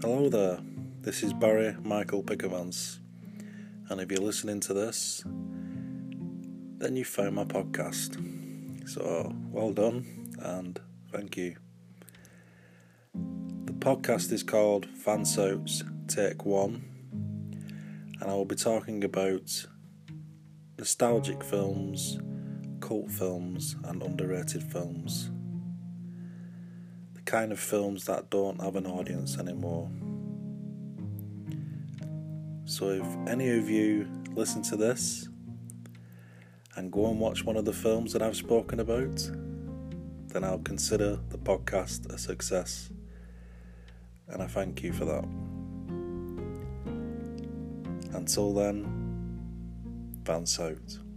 Hello there, this is Barry Michael Pickermans, and if you're listening to this, then you found my podcast. So, well done, and thank you. The podcast is called Fansouts Take One, and I will be talking about nostalgic films, cult films, and underrated films kind of films that don't have an audience anymore. So if any of you listen to this and go and watch one of the films that I've spoken about, then I'll consider the podcast a success. And I thank you for that. Until then, Vance out.